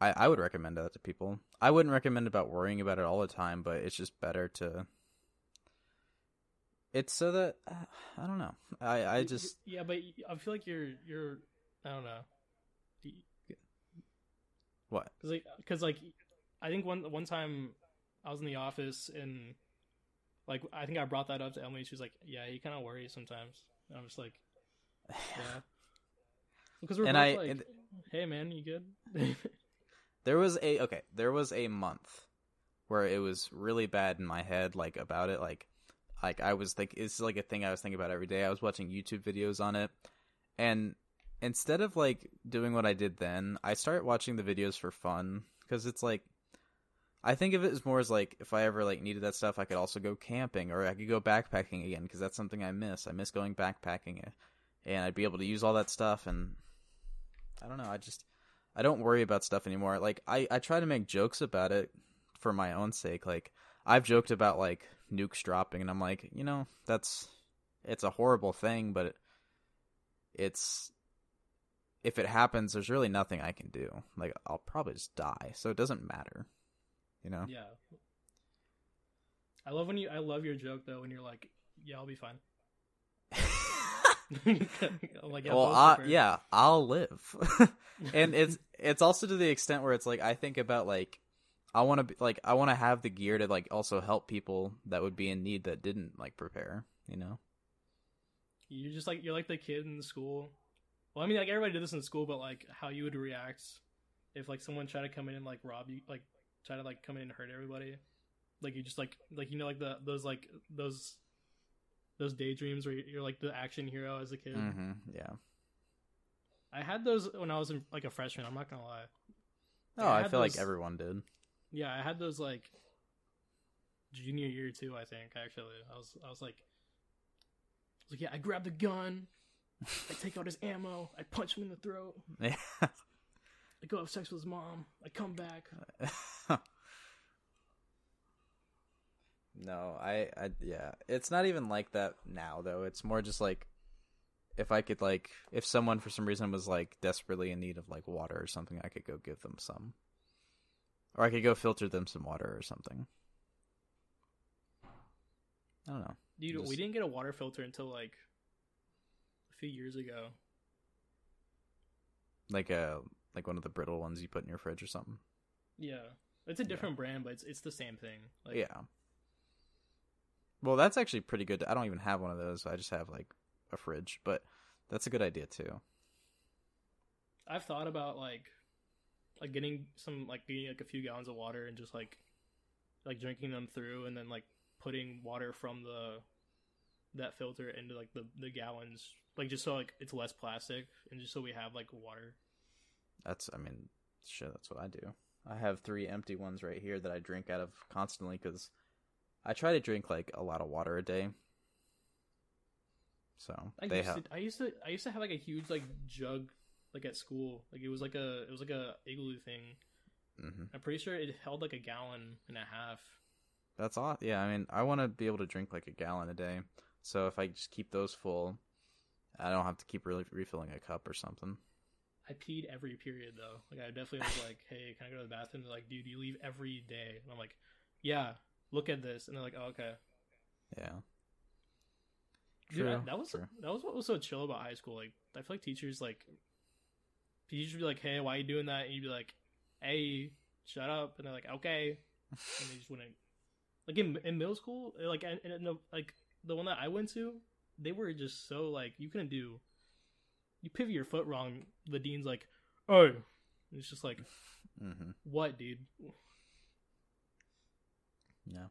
I I would recommend that to people. I wouldn't recommend about worrying about it all the time, but it's just better to. It's so that uh, I don't know. I I just yeah, but I feel like you're you're I don't know. what Cause like, cause like, I think one one time I was in the office and like I think I brought that up to Emily. She's like, "Yeah, he kind of worries sometimes." And I'm just like, "Yeah," because we're And both I- like, and- "Hey, man, you good?" There was a okay, there was a month where it was really bad in my head, like about it, like like I was like it's like a thing I was thinking about every day. I was watching YouTube videos on it, and instead of like doing what I did then, I start watching the videos for fun because it's like I think of it as more as like if I ever like needed that stuff, I could also go camping or I could go backpacking again because that's something I miss. I miss going backpacking, and I'd be able to use all that stuff. And I don't know, I just I don't worry about stuff anymore. Like I I try to make jokes about it for my own sake. Like I've joked about like nukes dropping, and I'm like, you know, that's it's a horrible thing, but it, it's if it happens, there's really nothing I can do. Like I'll probably just die, so it doesn't matter. You know? yeah. I love when you. I love your joke though when you're like, "Yeah, I'll be fine." I'm like, yeah, well, I, yeah, I'll live. and it's it's also to the extent where it's like I think about like I want to be like I want to have the gear to like also help people that would be in need that didn't like prepare. You know? You're just like you're like the kid in school. Well, I mean, like everybody did this in school, but like how you would react if like someone tried to come in and like rob you, like try to like come in and hurt everybody. Like you just like like you know like the those like those those daydreams where you're like the action hero as a kid. Mm-hmm. Yeah. I had those when I was in, like a freshman. I'm not gonna lie. Oh, I I, feel like everyone did. Yeah, I had those like junior year too. I think actually, I was I was like, I was like, yeah, I grab the gun, I take out his ammo, I punch him in the throat, Yeah. I go have sex with his mom, I come back. no, I, I, yeah, it's not even like that now though. It's more just like if I could like if someone for some reason was like desperately in need of like water or something, I could go give them some. Or I could go filter them some water or something. I don't know. Dude, Just- we didn't get a water filter until like a few years ago. Like a like one of the Brita ones you put in your fridge or something. Yeah, it's a different brand, but it's it's the same thing. Like, yeah. Well, that's actually pretty good. I don't even have one of those. I just have like a fridge, but that's a good idea too. I've thought about like like getting some like getting like a few gallons of water and just like like drinking them through and then like putting water from the that filter into like the the gallons like just so like it's less plastic and just so we have like water. That's I mean, shit, that's what I do. I have three empty ones right here that I drink out of constantly cuz I try to drink like a lot of water a day. So, I they used to I used to I used to have like a huge like jug like at school. Like it was like a it was like a igloo thing. hmm I'm pretty sure it held like a gallon and a half. That's all. Yeah, I mean, I want to be able to drink like a gallon a day. So if I just keep those full, I don't have to keep really refilling a cup or something. I peed every period though. Like I definitely was like, "Hey, can I go to the bathroom?" They're like, "Dude, you leave every day." And I'm like, "Yeah, look at this." And they're like, oh, "Okay." Yeah. Dude, I- True, that was true. that was what was so chill about high school. Like I feel like teachers like teachers would be like, "Hey, why are you doing that?" And you'd be like, "Hey, shut up." And they're like, "Okay," and they just wouldn't. Like in in middle school, like and, and no, like the one that I went to, they were just so like you couldn't do. You pivot your foot wrong, the dean's like, "Oh," and it's just like, hmm "What, dude?" Yeah.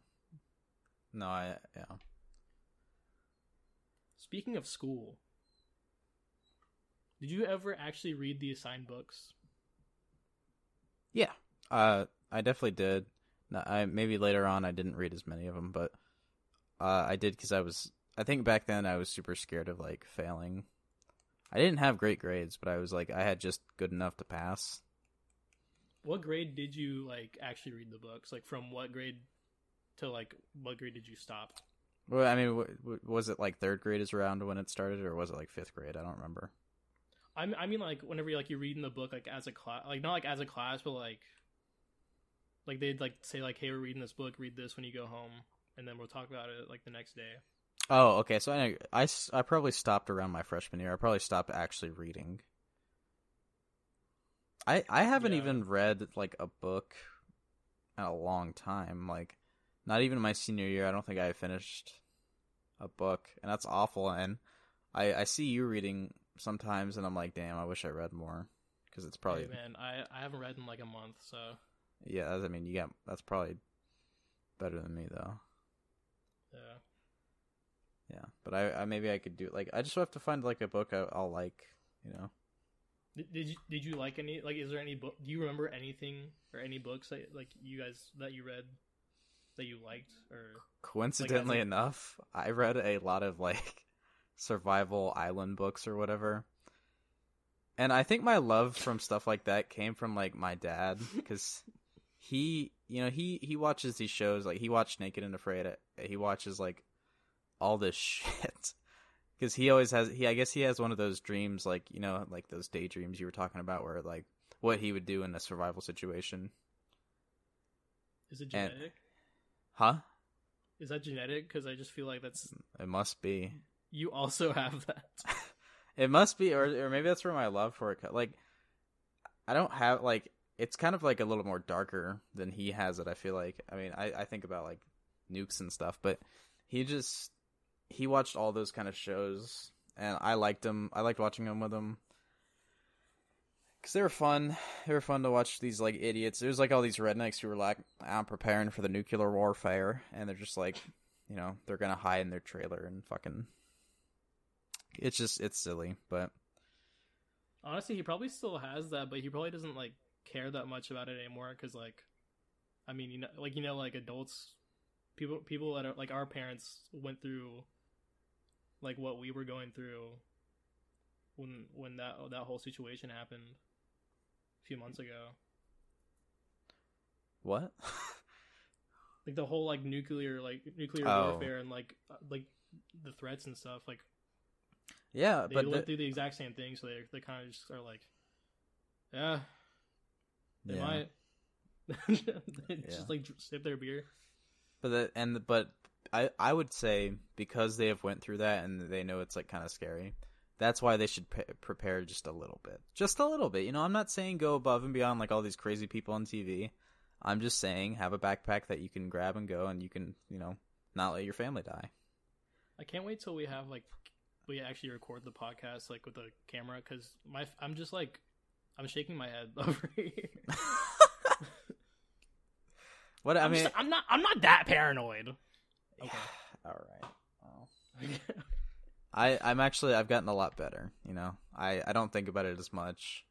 No, I yeah. Speaking of school, did you ever actually read the assigned books? Yeah. Uh, I definitely did. No, I maybe later on I didn't read as many of them, but uh, I did because I was. I think back then I was super scared of like failing. I didn't have great grades, but I was like I had just good enough to pass. What grade did you like actually read the books? Like from what grade to like what grade did you stop? Well, I mean, w- w- was it like third grade is around when it started, or was it like fifth grade? I don't remember. I mean, I mean like whenever like you're reading the book like as a class, like not like as a class, but like like they'd like say like, "Hey, we're reading this book. Read this when you go home, and then we'll talk about it like the next day." Oh, okay. So I I I probably stopped around my freshman year. I probably stopped actually reading. I I haven't Yeah. even read like a book in a long time. Like not even my senior year. I don't think I finished a book, and that's awful. And I I see you reading sometimes, and I'm like, damn, I wish I read more because it's probably Hey, man, I I haven't read in like a month, so yeah. I mean, you got that's probably better than me though. yeah. Yeah, but I, I maybe I could do like I just have to find like a book I, I'll like, you know. Did, did you did you like any like is there any book? Do you remember anything or any books that like you guys that you read that you liked or Coincidentally Like, enough, I read a lot of like survival island books or whatever. And I think my love from stuff like that came from like my dad cuz he, you know, he he watches these shows like he watched Naked and Afraid. Uh, he watches like all this shit. Cuz he always has he I guess he has one of those dreams like, you know, like those daydreams you were talking about where like what he would do in a survival situation. is it And- genetic? Huh? Is that genetic? Because I just feel like that's It must be. you also have that. It must be, or or maybe that's where my love for it. Like, I don't have like it's kind of like a little more darker than he has it. I feel like. I mean, I I think about like nukes and stuff, but he just he watched all those kind of shows, and I liked him. I liked watching him with him because they were fun. They were fun to watch these like idiots. It was like all these rednecks who were like, I'm preparing for the nuclear warfare, and they're just like, you know, they're gonna hide in their trailer and fucking. It's just it's silly, but Honestly, he probably still has that, but he probably doesn't like care that much about it anymore. Because like, I mean, you know, like you know, like adults, people, people that are like our parents went through, like what we were going through when when that that whole situation happened few months ago. what? Like the whole like nuclear like nuclear Oh. warfare and like uh, like the threats and stuff. Like Yeah, They but went the- through the exact same thing, so they they kind of just are like, yeah, they yeah. might. They Yeah. just like sip their beer. But the, and the, but I I would say because they have went through that and they know it's like kind of scary. That's why they should pre- prepare just a little bit, just a little bit. You know, I'm not saying go above and beyond like all these crazy people on TV. I'm just saying have a backpack that you can grab and go, and you can you know not let your family die. I can't wait till we have like we actually record the podcast like with a camera because my I'm just like I'm shaking my head over here. What I I'm, mean, just- I'm not I'm not that paranoid. Okay. all right. Well, I I'm actually I've gotten a lot better. You know, I I don't think about it as much.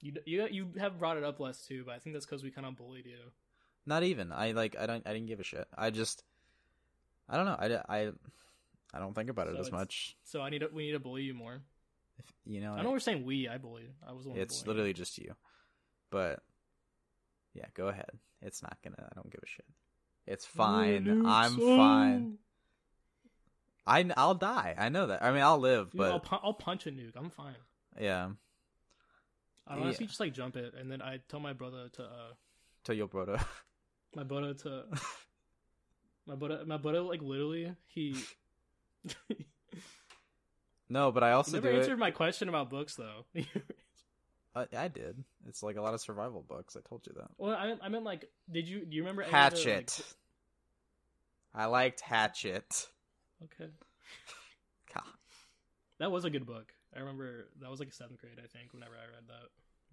you you you have brought it up less too, but I think that's because we kind of bullied you. Not even. I like. I don't. I didn't give a shit. I just. I don't know. I, I, I don't think about it as much. So I need to, we need to bully you more. If, you know. I know we're saying we. I bullied. I was the one. it's bullying. literally just you. But. Yeah, go ahead. It's not gonna. I don't give a shit. It's fine. Dude, I'm so- fine. I. I'll die. I know that. I mean, I'll live, Dude, but I'll, pu- I'll punch a nuke. I'm fine. yeah. I honestly Yeah. just like jump it, and then I tell my brother to uh To your brother. my brother to my brother my brother like literally he. no, but I You also never do answered it. my question about books though. I, I did. It's like a lot of survival books. I told you that. well, I I meant like, did you do you remember any of the, Hatchet. I liked Hatchet. Like, okay, God. that was a good book. I remember that was like seventh grade, I think, whenever I read that.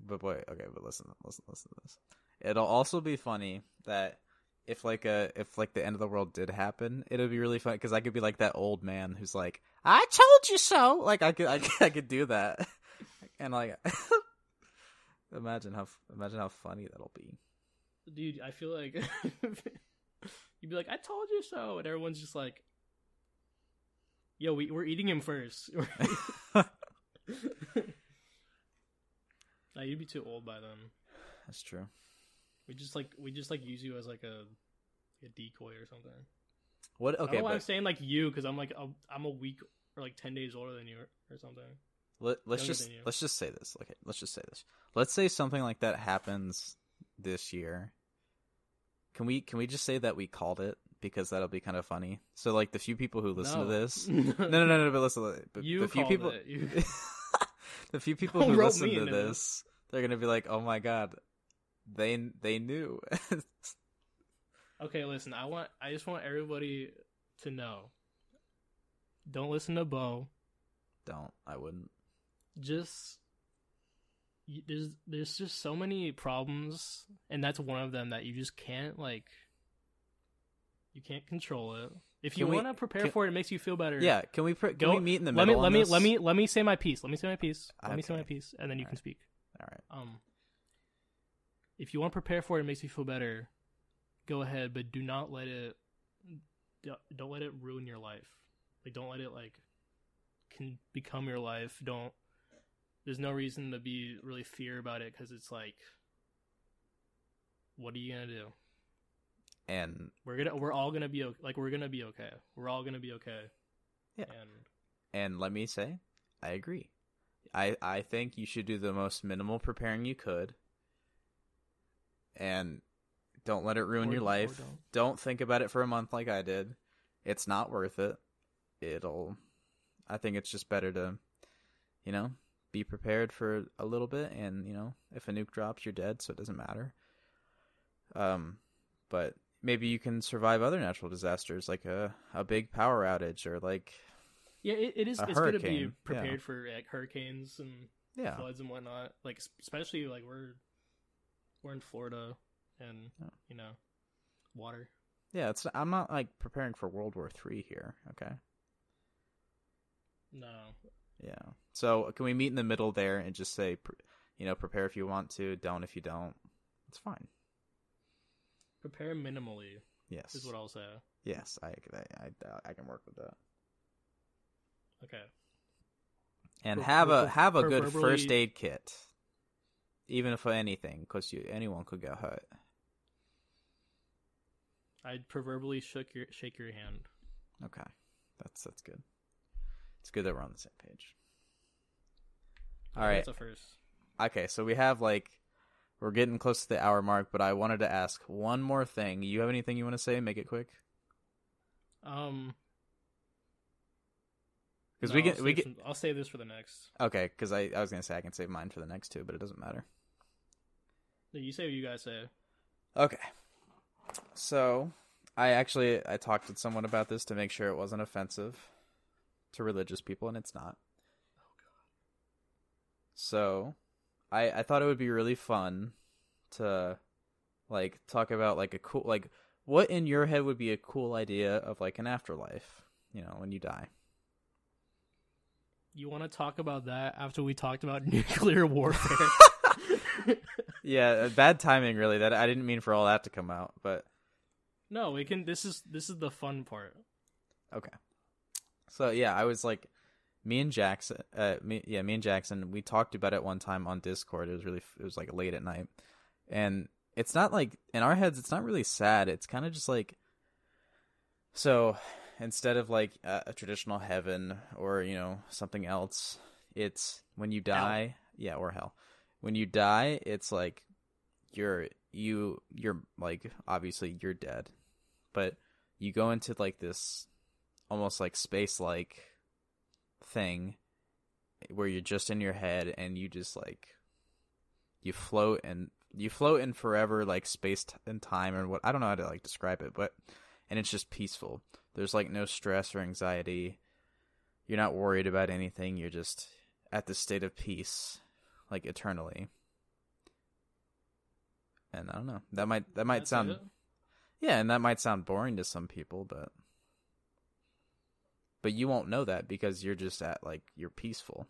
But wait, okay, but listen, listen, listen to this. It'll also be funny that if like a if like the end of the world did happen, it'll be really fun because I could be like that old man who's like, "I told you so." Like I could, I could, I could do that, and like, imagine how imagine how funny that'll be. Dude, I feel like you'd be like, "I told you so," and everyone's just like, "Yo, we we're eating him first. nah, you'd be too old by then. That's true. We just like we just like use you as like a a decoy or something. What? I Okay, know why I'm saying like you because I'm like a, I'm a week or like ten days older than you or, or something. let, let's just let's just say this. Okay, let's just say this. Let's say something like that happens this year. Can we can we just say that we called it because that'll be kind of funny? So like the few people who listen No. to this, no, no, no, no. But listen, but You the few people, it. You- the few people who listen to this, this. they're gonna be like, "Oh my god, they they knew." Okay, listen. I want. I just want everybody to know. Don't listen to Beau. Don't. I wouldn't. Just there's there's just so many problems, and that's one of them that you just can't like. You can't control it. If you want to prepare can- for it, it makes you feel better. Yeah. Can we can Go- we meet in the let me let me this? let me let me say my piece. Let me say my piece. Let me say my piece, and then you can Alright. speak. All right. Um, if you want to prepare for it, it makes you feel better. Go ahead, but do not let it. don't- Don't let it ruin your life. Like, don't let it like can become your life. Don't. There's no reason to be really fear about it because it's like, what are you gonna do? And We're gonna. We're all gonna be o- like. We're gonna be okay. We're all gonna be okay. Yeah. And and let me say, I agree. I I think you should do the most minimal preparing you could, and don't let it ruin Or- your life. don't. don't think about it for a month like I did. It's not worth it. It'll. I think it's just better to, you know, be prepared for a little bit, and you know, if a nuke drops, you're dead, so it doesn't matter. Um, but maybe you can survive other natural disasters like a a big power outage or like yeah, it, it is. It's good to be hurricane, yeah. prepared for like hurricanes and yeah floods and whatnot. Like especially like we're we're in Florida and you know water. Yeah, it's I'm not like preparing for World War Three here. Okay. No, Yeah. So can we meet in the middle there and just say, you know, prepare if you want to, don't if you don't. It's fine. Prepare minimally Yes. is what I'll say. yes, I, I I I can work with that. Okay. And Pre- have a have a good first aid kit, even for anything, because you anyone could get hurt. I'd proverbially shook your shake your hand. Okay, that's that's good. It's good that we're on the same page. All right. That's a first. Okay, so we have like we're getting close to the hour mark, but I wanted to ask one more thing. You have anything you want to say? Make it quick. Um, Because no, we get we get some- I'll save this for the next. okay. Because I I was gonna say I can save mine for the next two, but it doesn't matter. You say what you guys say. Okay. So, I actually I talked with someone about this to make sure it wasn't offensive to religious people and it's not. Oh God. So, I I thought it would be really fun to like talk about like a cool like what in your head would be a cool idea of like an afterlife, you know, when you die. You want to talk about that after we talked about nuclear warfare? Yeah, uh, bad timing really. That I didn't mean for all that to come out, but no, we can. This is this is the fun part. Okay. So yeah, I was like, me and Jackson, uh, me yeah, me and Jackson, we talked about it one time on Discord. It was really, it was like late at night, and it's not like in our heads, it's not really sad. It's kind of just like, so instead of like a, a traditional heaven or you know something else, it's when you die, yeah, or hell. When you die, it's like you're you you're like obviously you're dead, but you go into like this almost like space like thing where you're just in your head and you just like you float and you float in forever like space and time or what I don't know how to like describe it but and it's just peaceful. There's like no stress or anxiety. You're not worried about anything. You're just at the state of peace like eternally. And I don't know. That might that might That's sound it? yeah, and that might sound boring to some people, but but you won't know that because you're just at like you're peaceful.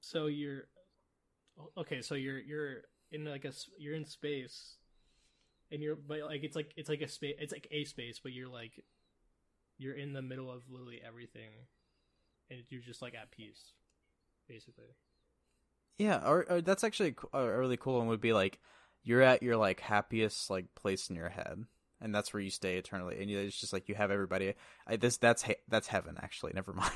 So you're okay. So you're you're in like a you're in space, and you're but like it's like it's like a space. It's like a space, but you're like you're in the middle of literally everything, and you're just like at peace, basically. Yeah, or, or that's actually a a really cool one would be like you're at your like happiest like place in your head, and that's where you stay eternally. And you, it's just like you have everybody. I, this that's he- that's heaven actually. Never mind.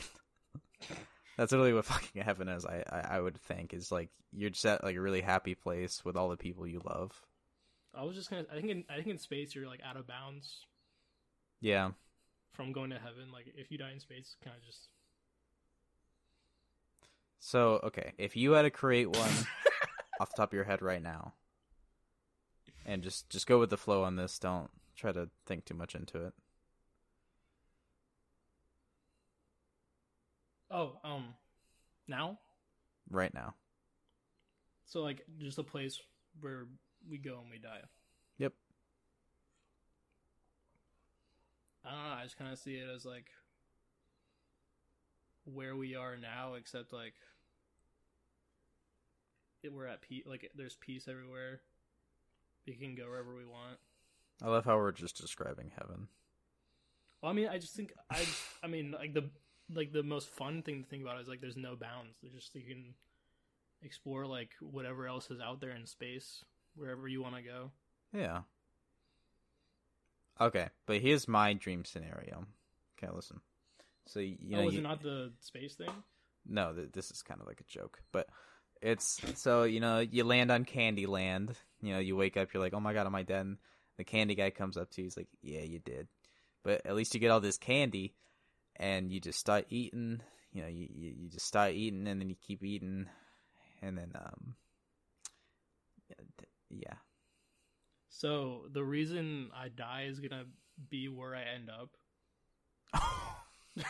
that's literally what fucking heaven is. I, I I would think is like you're just at like a really happy place with all the people you love. I was just gonna. I think in I think in space you're like out of bounds Yeah. from going to heaven. Like if you die in space, kind of just So okay, if you had to create one off the top of your head right now, and just just go with the flow on this, don't try to think too much into it. oh um now. Right now. So like just a place where we go and we die. Yep. I don't know. I just kind of see it as like where we are now, except like it, we're at peace. Like there's peace everywhere. We can go wherever we want. I love how we're just describing heaven. Well, I mean, I just think I. Just, I mean, like the like the most fun thing to think about is like there's no bounds. There's just you can explore like whatever else is out there in space wherever you want to go. Yeah. Okay, but here's my dream scenario. Okay, listen. So you oh, know, oh, is you- it not the space thing? no, th- this is kind of like a joke, but it's so you know you land on Candyland. You know, you wake up, you're like, oh my god, am I dead? The candy guy comes up to you, he's like, yeah, you did, but at least you get all this candy, and you just start eating. You know, you you, you just start eating, and then you keep eating, and then um, yeah, So the reason I die is gonna be where I end up.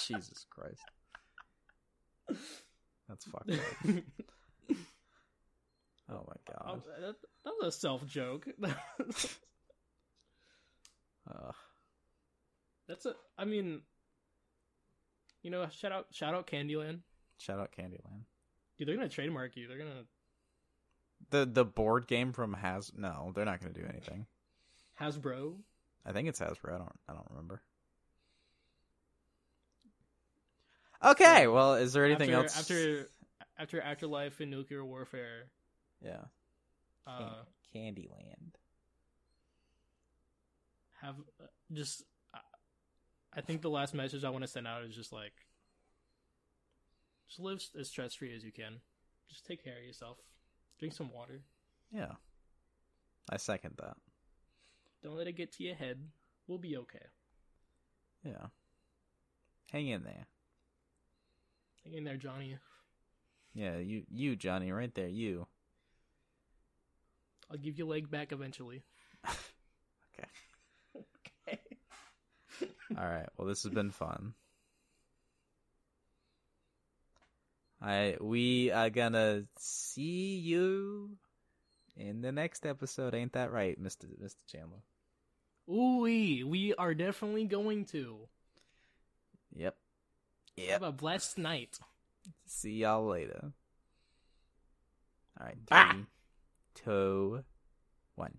Jesus Christ, that's fucked up. Oh my god. That, was a self joke. Ugh. That's a. I mean, you know, shout out, shout out, Candyland. Shout out Candyland. Dude, they're gonna trademark you. They're gonna The the board game from Has no, they're not going to do anything. Hasbro. I think it's Hasbro. I don't I don't remember. Okay, well, is there anything after, else after after afterlife and nuclear warfare? Yeah. Uh, Candyland. have uh, just. I- I think the last message I want to send out is just like, Just live as stress free as you can. Just take care of yourself. Drink some water. Yeah. I second that. Don't let it get to your head. We'll be okay. Yeah. Hang in there. Hang in there, Johnny. Yeah, you you Johnny right there, you. I'll give your leg back eventually. Okay. okay. All right. Well, this has been fun. I we are gonna see you in the next episode. Ain't that right, Mister Mister Chandler? Ooh, we are definitely going to. Yep. Have a blessed night. See y'all later. All right. Ah. Two, one.